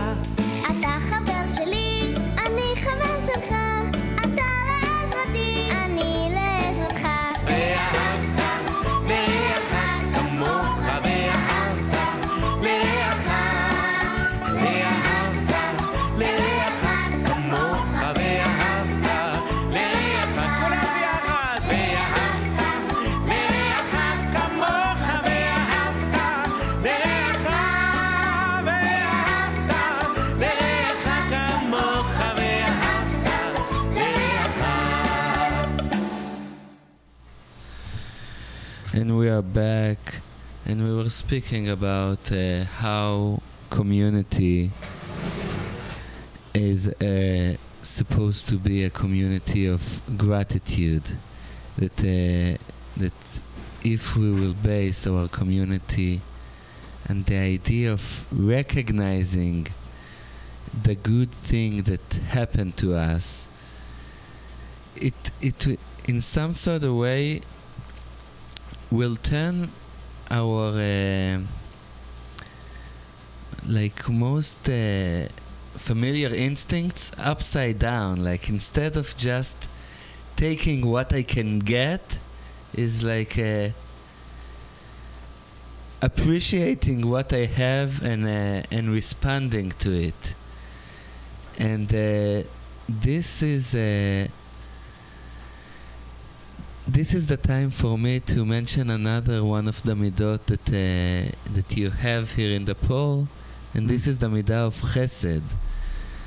And we are back, and we were speaking about uh, how community is uh, supposed to be a community of gratitude. That uh, that if we will base our community and the idea of recognizing the good thing that happened to us, it it in some sort of way will turn our uh, like most uh, familiar instincts upside down. Like instead of just taking what i can get is like uh, appreciating what i have and uh, and responding to it. And uh, this is uh, this is the time for me to mention another one of the midot that uh, that you have here in the poll, and this is the midah of chesed.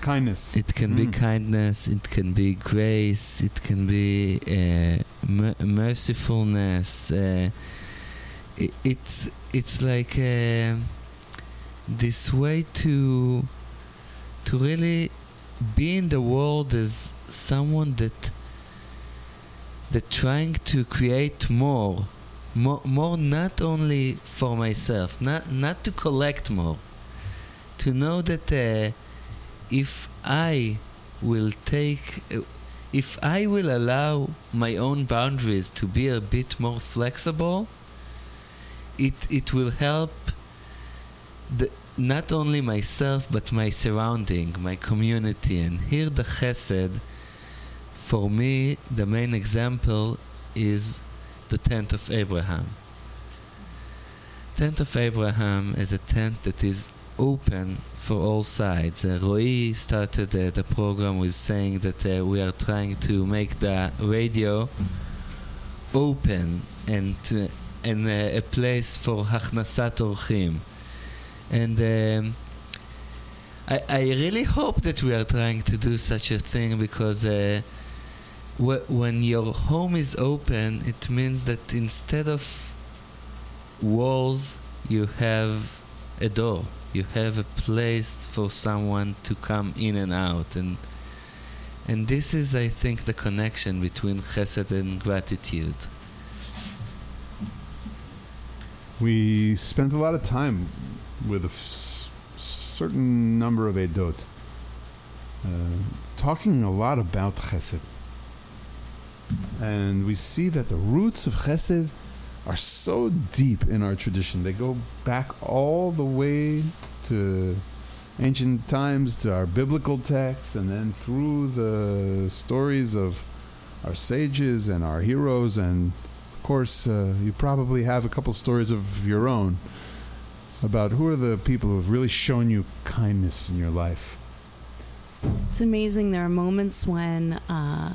Kindness. It can be Mm. kindness, it can be grace, it can be uh, mer- mercifulness. Uh, i it's it's like uh, this way to to really be in the world as someone that that trying to create more, more, more not only for myself, not not to collect more, to know that. Uh, if I will take, uh, if I will allow my own boundaries to be a bit more flexible, it it will help the, not only myself but my surrounding, my community. And here the chesed, for me, the main example is the tent of Abraham. Tent of Abraham is a tent that is open for all sides. Uh, Roy started uh, the program with saying that uh, we are trying to make the radio open and uh, and uh, a place for hachnasat orchim. And um, I, I really hope that we are trying to do such a thing because uh, wh- when your home is open, it means that instead of walls, you have a door. You have a place for someone to come in and out, and and this is, I think, the connection between chesed and gratitude. We spent a lot of time with a f- certain number of Edot, uh, talking a lot about Chesed. And we see that the roots of Chesed are so deep in our tradition. They go back all the way to ancient times, to our biblical texts, and then through the stories of our sages and our heroes and of course, uh, you probably have a couple stories of your own about who are the people who have really shown you kindness in your life. It's amazing. There are moments when uh,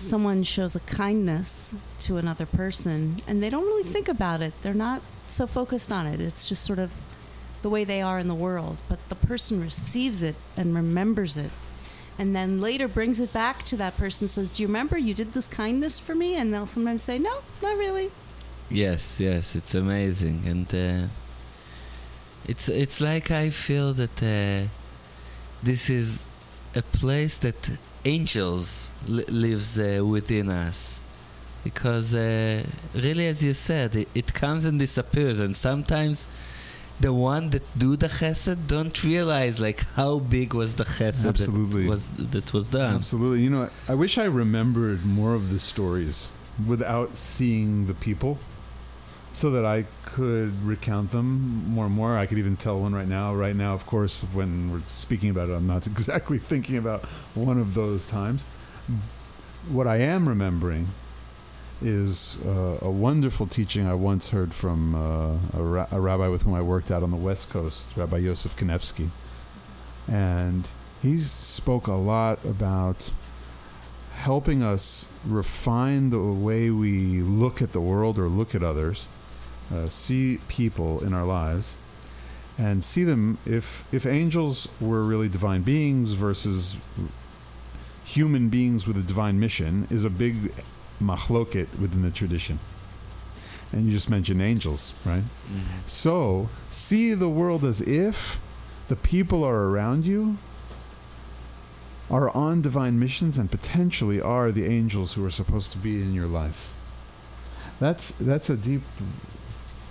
someone shows a kindness to another person and they don't really think about it. They're not so focused on it. It's just sort of the way they are in the world. But the person receives it and remembers it. And then later brings it back to that person, says, Do you remember you did this kindness for me? And they'll sometimes say, No, not really. Yes, yes, it's amazing, and uh, it's it's like I feel that uh, this is a place that angels li- lives uh, within us, because uh, really, as you said, it, it comes and disappears, and sometimes the one that do the chesed don't realize like how big was the chesed Absolutely. that was that was done. Absolutely. You know, I wish I remembered more of the stories without seeing the people so that I could recount them more and more. I could even tell one right now. Right now, of course, when we're speaking about it, I'm not exactly thinking about one of those times. What I am remembering is uh, a wonderful teaching I once heard from uh, a, ra- a rabbi with whom I worked out on the West Coast, Rabbi Yosef Kanefsky. And he spoke a lot about helping us refine the way we look at the world or look at others, uh, see people in our lives, and see them if if angels were really divine beings versus human beings with a divine mission is a big machloket within the tradition. And you just mentioned angels, right? Mm-hmm. So see the world as if the people are around you are on divine missions and potentially are the angels who are supposed to be in your life. That's that's a deep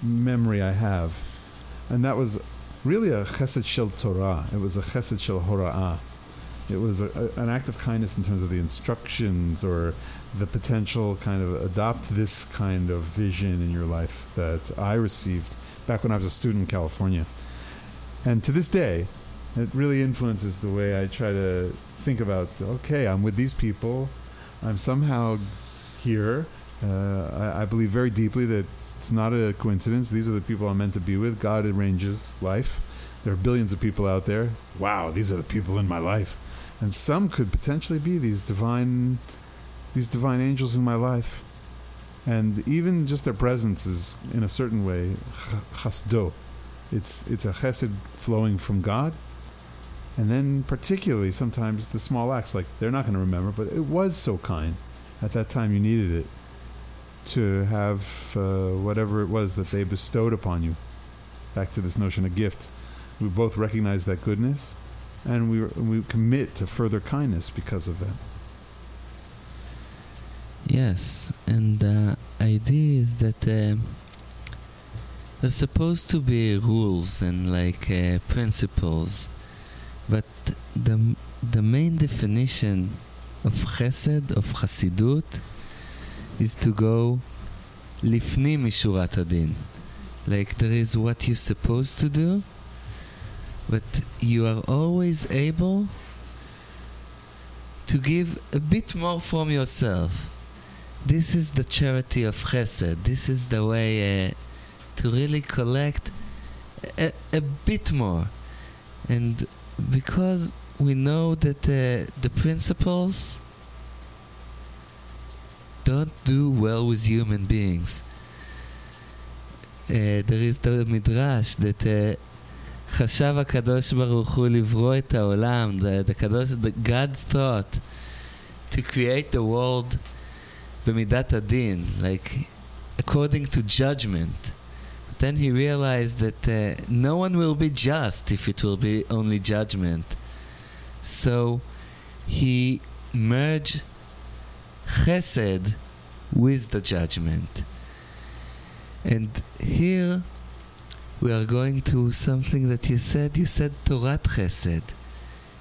memory I have, and that was really a chesed shel Torah. It was a chesed shel hora'ah. It was a, a- an act of kindness in terms of the instructions or the potential kind of adopt this kind of vision in your life that I received back when I was a student in California. And to this day, it really influences the way I try to think about okay, I'm with these people, I'm somehow here. Uh, I, I believe very deeply that it's not a coincidence. These are the people I'm meant to be with. God arranges life. There are billions of people out there. Wow, these are the people in my life. And some could potentially be these divine these divine angels in my life. and even just their presence is in a certain way ch- chasdo. It's it's a chesed flowing from God, and then particularly sometimes the small acts like they're not going to remember, but it was so kind at that time you needed it to have uh, whatever it was that they bestowed upon you. Back to this notion of gift, we both recognize that goodness, and we we commit to further kindness because of that. Yes, and the idea is that uh, there's supposed to be rules and like uh, principles, but the the main definition of chesed of chasidut is to go lifnim mishurat adin. Like there is what you're supposed to do, but you are always able to give a bit more from yourself. This is the charity of chesed. This is the way uh, to really collect a, a bit more. And because we know that uh, the principles don't do well with human beings. Uh, there is the midrash that uh, חשב הקדוש ברוך הוא לברוא את העולם, the, the קדוש, the God thought to create the world במידת הדין, like according to judgment. But then he realized that uh, no one will be just if it will be only judgment. So he merged chesed with the judgment. And here we are going to something that you said. You said Torat Chesed.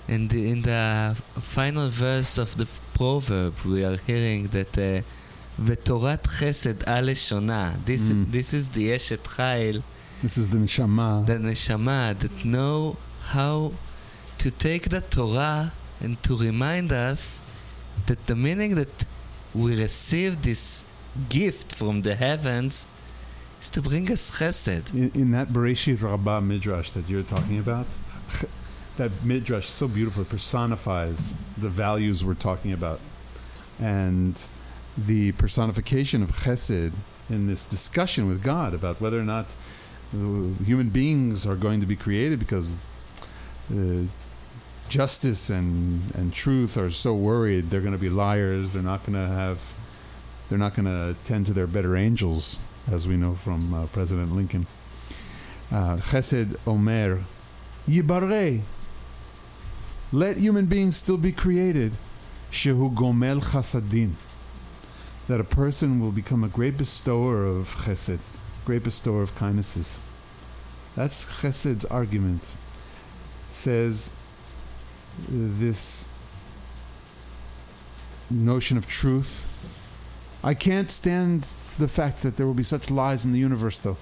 And in the final verse of the proverb, we are hearing that uh, V'torat Chesed al leshonah. This, Mm. this is the Eshet Chayil, This is the neshama. the neshama that know how to take the Torah and to remind us that the meaning that we receive this gift from the heavens is to bring us chesed. In, in that Bereshit Rabbah midrash that you're talking about, that midrash so beautiful. It personifies the values we're talking about, and the personification of Chesed in this discussion with God about whether or not human beings are going to be created because uh, justice and and truth are so worried they're going to be liars. They're not going to have. They're not going to tend to their better angels, as we know from uh, President Lincoln. Uh, Chesed Omer, Yibarei. Let human beings still be created. Shehu Gomel Chasadim. That a person will become a great bestower of Chesed, great bestower of kindnesses. That's Chesed's argument. Says this notion of truth. I can't stand the fact that there will be such lies in the universe, though.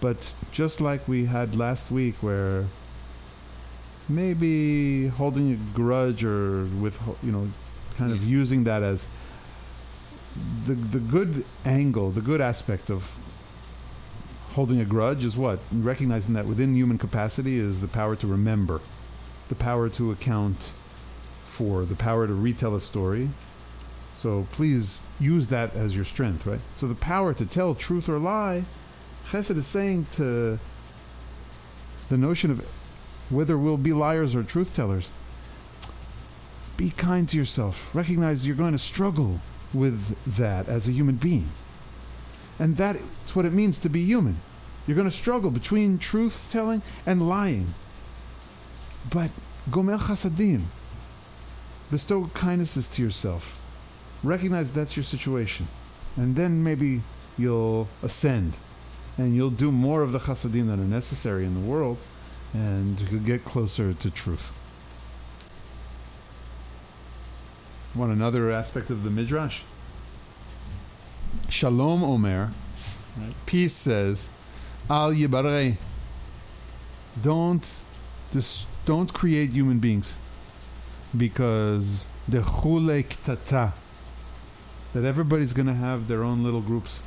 But just like we had last week, where maybe holding a grudge or with you know, kind of using that as the the good angle, the good aspect of holding a grudge is what recognizing that within human capacity is the power to remember, the power to account for, the power to retell a story. So please use that as your strength, right? So the power to tell truth or lie, Chesed is saying to the notion of whether we'll be liars or truth tellers. Be kind to yourself. Recognize you're going to struggle with that as a human being. And that's what it means to be human. You're going to struggle between truth telling and lying. But Gomel Chasadim, bestow kindnesses to yourself. Recognize that's your situation. And then maybe you'll ascend and you'll do more of the chasadim that are necessary in the world and you'll get closer to truth. Want another aspect of the Midrash? Shalom Omer, right? peace says, Al Yibarei, don't, dis- don't create human beings because the chulek tata that everybody's going to have their own little groups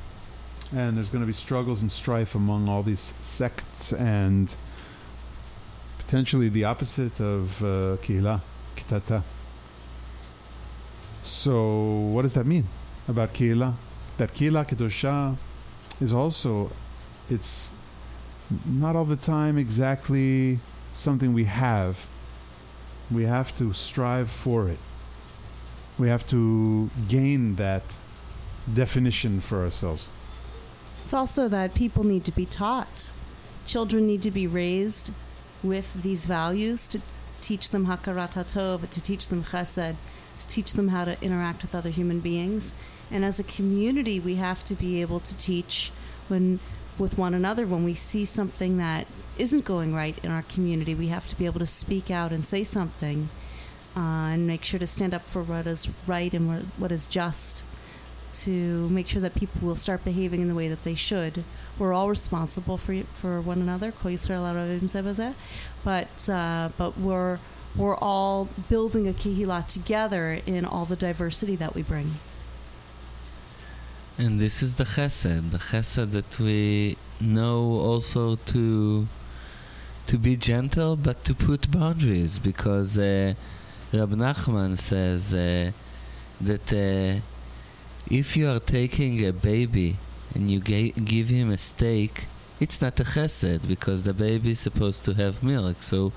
and there's going to be struggles and strife among all these sects and potentially the opposite of uh, kihila kitata so what does that mean about kihila that Kila Kedosha is also, it's not all the time exactly something we have. We have to strive for it. We have to gain that definition for ourselves. It's also that people need to be taught. Children need to be raised with these values to teach them hakarat hatov, to teach them chesed, to teach them how to interact with other human beings. And as a community, we have to be able to teach when with one another when we see something that isn't going right in our community. We have to be able to speak out and say something, uh, and make sure to stand up for what is right and what- is just to make sure that people will start behaving in the way that they should. We're all responsible for for one another, but uh, but we're we're all building a kehillah together in all the diversity that we bring. And this is the chesed, the chesed that we know also to to be gentle, but to put boundaries, because uh, Rab Nachman says uh, that uh, if you are taking a baby and you ga- give him a steak, it's not a chesed because the baby is supposed to have milk. So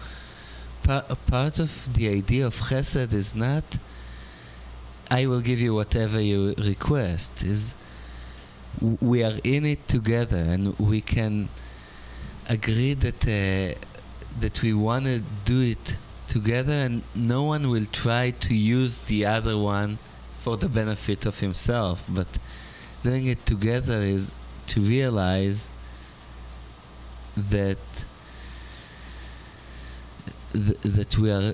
pa- part of the idea of chesed is not I will give you whatever you request. Is we are in it together and we can agree that uh, that we want to do it together and no one will try to use the other one for the benefit of himself but doing it together is to realize that th- that we are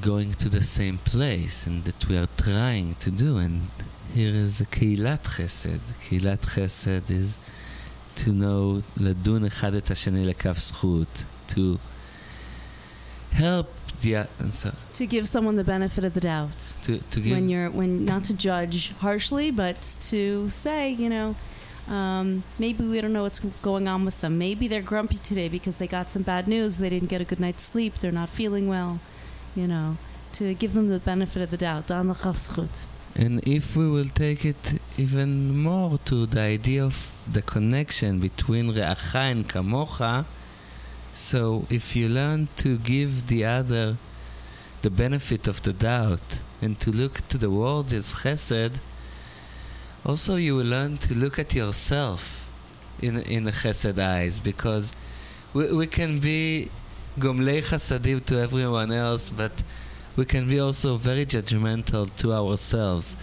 going to the same place and that we are trying to do and here is a קהילת חסד. קהילת חסד is to know לדון אחד את השני לכף זכות, to help so, To give someone the benefit of the doubt. to, to give when you're when not to judge harshly, but to say, you know, um, maybe we don't know what's going on with them. Maybe they're grumpy today because they got some bad news. They didn't get a good night's sleep. They're not feeling well. You know, to give them the benefit of the doubt. And if we will take it even more to the idea of the connection between Re'acha and Kamocha, so if you learn to give the other the benefit of the doubt and to look to the world as chesed, also you will learn to look at yourself in in the chesed eyes because we, we can be gomlei chasadim to everyone else, but we can be also very judgmental to ourselves.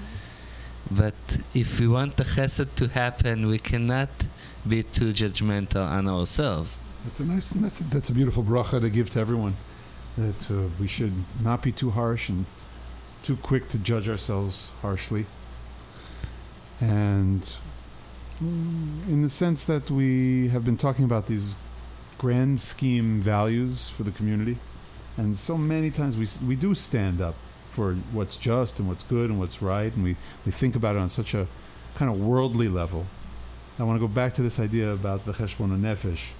But if we want the chesed to happen, we cannot be too judgmental on ourselves. That's a nice. That's a, that's a beautiful bracha to give to everyone. That uh, we should not be too harsh and too quick to judge ourselves harshly. And mm, in the sense that we have been talking about these grand scheme values for the community, and so many times we we do stand up for what's just and what's good and what's right, and we we think about it on such a kind of worldly level. I want to go back to this idea about the cheshbon nefesh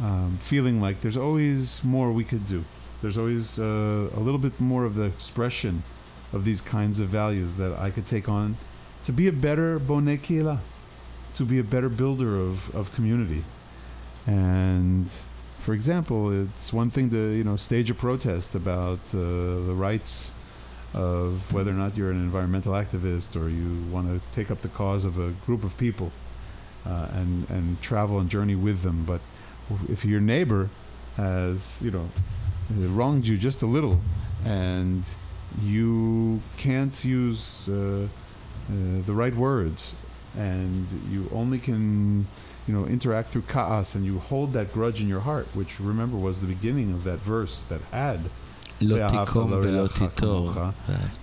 um, feeling like there's always more we could do. There's always uh, a little bit more of the expression of these kinds of values that I could take on to be a better bonei kila, to be a better builder of, of community. And for example, it's one thing to you know stage a protest about uh, the rights of whether or not you're an environmental activist or you want to take up the cause of a group of people uh, and and travel and journey with them. But if your neighbor has you know wronged you just a little, and you can't use uh, uh, the right words, and you only can you know interact through kaas, and you hold that grudge in your heart, which remember was the beginning of that verse that had.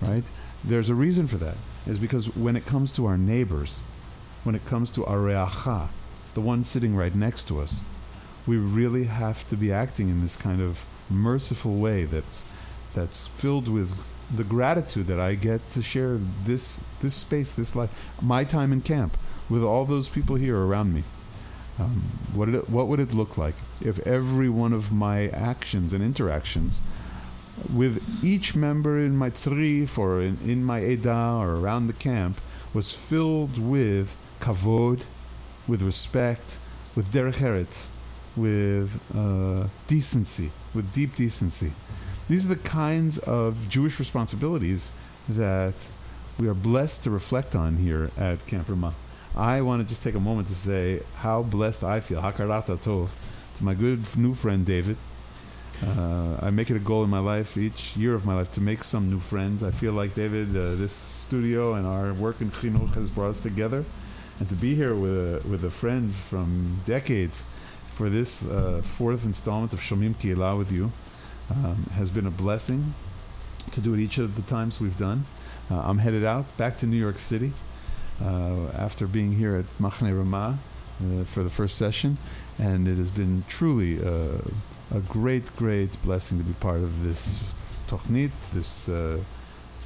Right? There's a reason for that. Is because when it comes to our neighbors, when it comes to our reacha, the one sitting right next to us, we really have to be acting in this kind of merciful way that's that's filled with the gratitude that I get to share this this space, this life, my time in camp with all those people here around me. Um, what it, what would it look like if every one of my actions and interactions with each member in my tzrif or in, in my edah or around the camp was filled with kavod, with respect, with derech eretz, with uh, decency, with deep decency. These are the kinds of Jewish responsibilities that we are blessed to reflect on here at Camp Ramah. I want to just take a moment to say how blessed I feel, Hakarat HaTov, to my good new friend David. Uh, I make it a goal in my life, each year of my life, to make some new friends. I feel like David, uh, this studio and our work in Chinuch has brought us together, and to be here with a, with a friend from decades for this uh, fourth installment of Shomim Kehilah with you um, has been a blessing. To do it each of the times we've done. Uh, I'm headed out back to New York City uh, after being here at Machne Ramah uh, for the first session, and it has been truly uh, a great, great blessing to be part of this tochnit, this uh,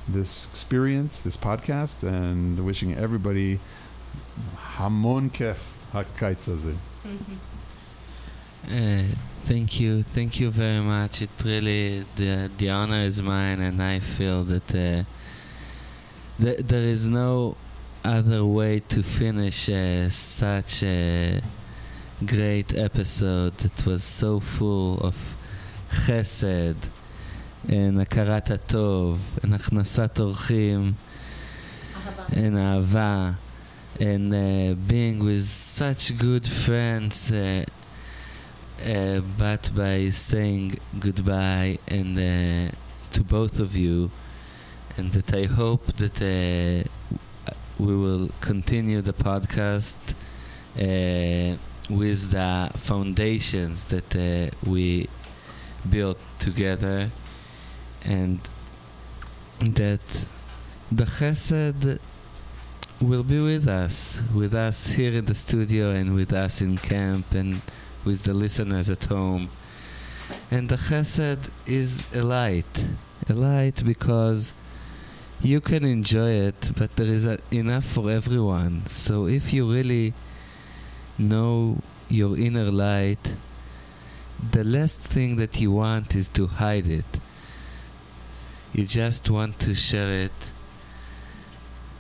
this experience, this podcast, and wishing everybody hamon kef hakaitz. Uh, thank you, thank you very much. It really the the honor is mine, and I feel that uh, th- there is no other way to finish uh, such a great episode that was so full of chesed and הכרת הטוב and הכנסת אורחים and אהבה and uh, being with such good friends uh, uh, but by saying goodbye and uh, to both of you and that I hope that uh, we will continue the podcast uh, with the foundations that uh, we built together and that the chesed will be with us, with us here in the studio and with us in camp and with the listeners at home. And the chesed is a light, a light because you can enjoy it, but there is a, enough for everyone. So if you really know your inner light, the last thing that you want is to hide it. You just want to share it.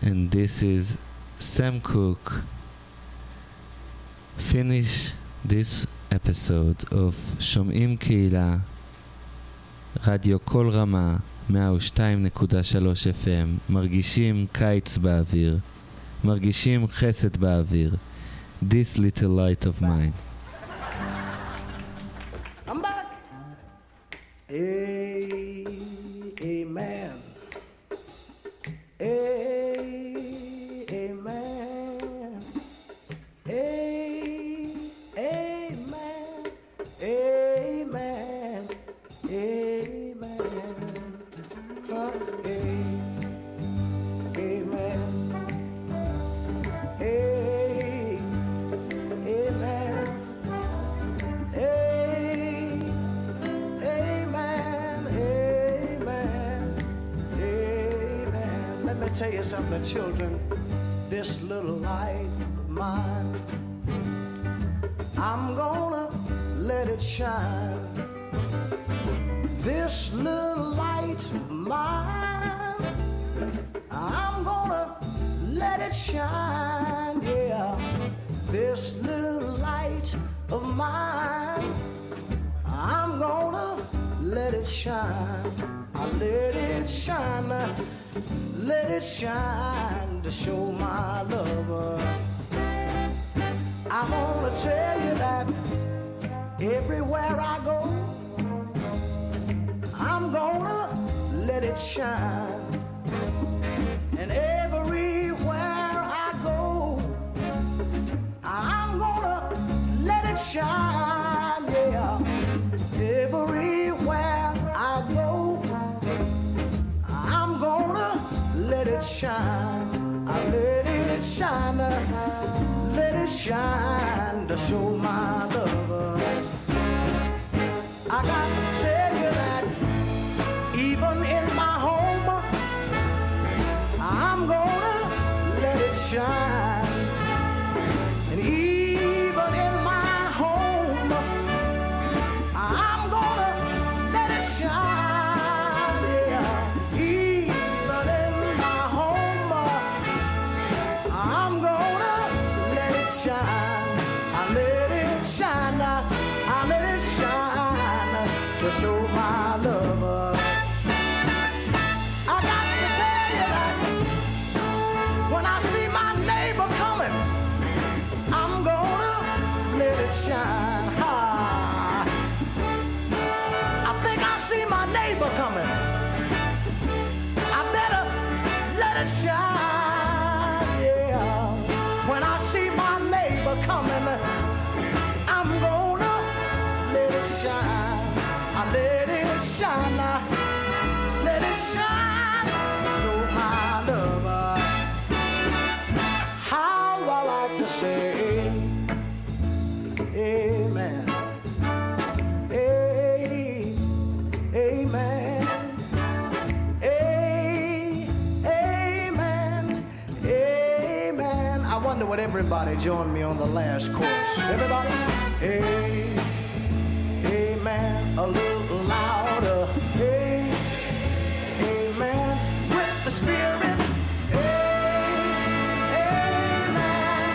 And this is Sam Cooke. Finish this episode of שומעים קהילה, רדיו כל רמה, 102.3 FM, מרגישים קיץ באוויר, מרגישים חסד באוויר. This little light of mine. I'm back. A- tell you something, children. This little light of mine, I'm gonna let it shine. This little light of mine, I'm gonna let it shine. Yeah, this little light of mine, I'm gonna let it shine. I let it shine, let it shine to show my lover. I wanna tell you that everywhere I go, I'm gonna let it shine. And everywhere I go, I'm gonna let it shine. Shine. I let it shine, let it shine to show child. join me on the last chorus. Everybody, hey, hey man, a little louder. Hey, hey man, with the spirit. Hey, hey man,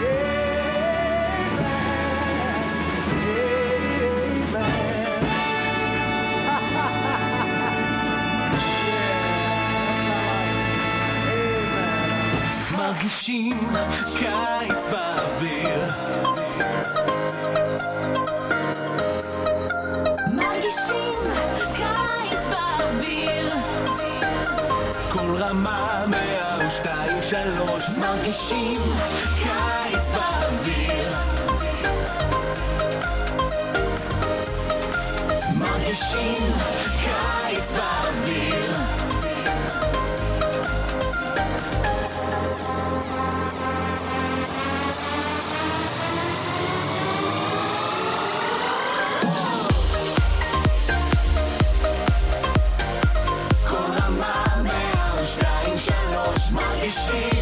hey man, hey man. yeah. Hey man. magazine. שלוש. מרגישים קיץ באוויר. מרגישים קיץ באוויר. she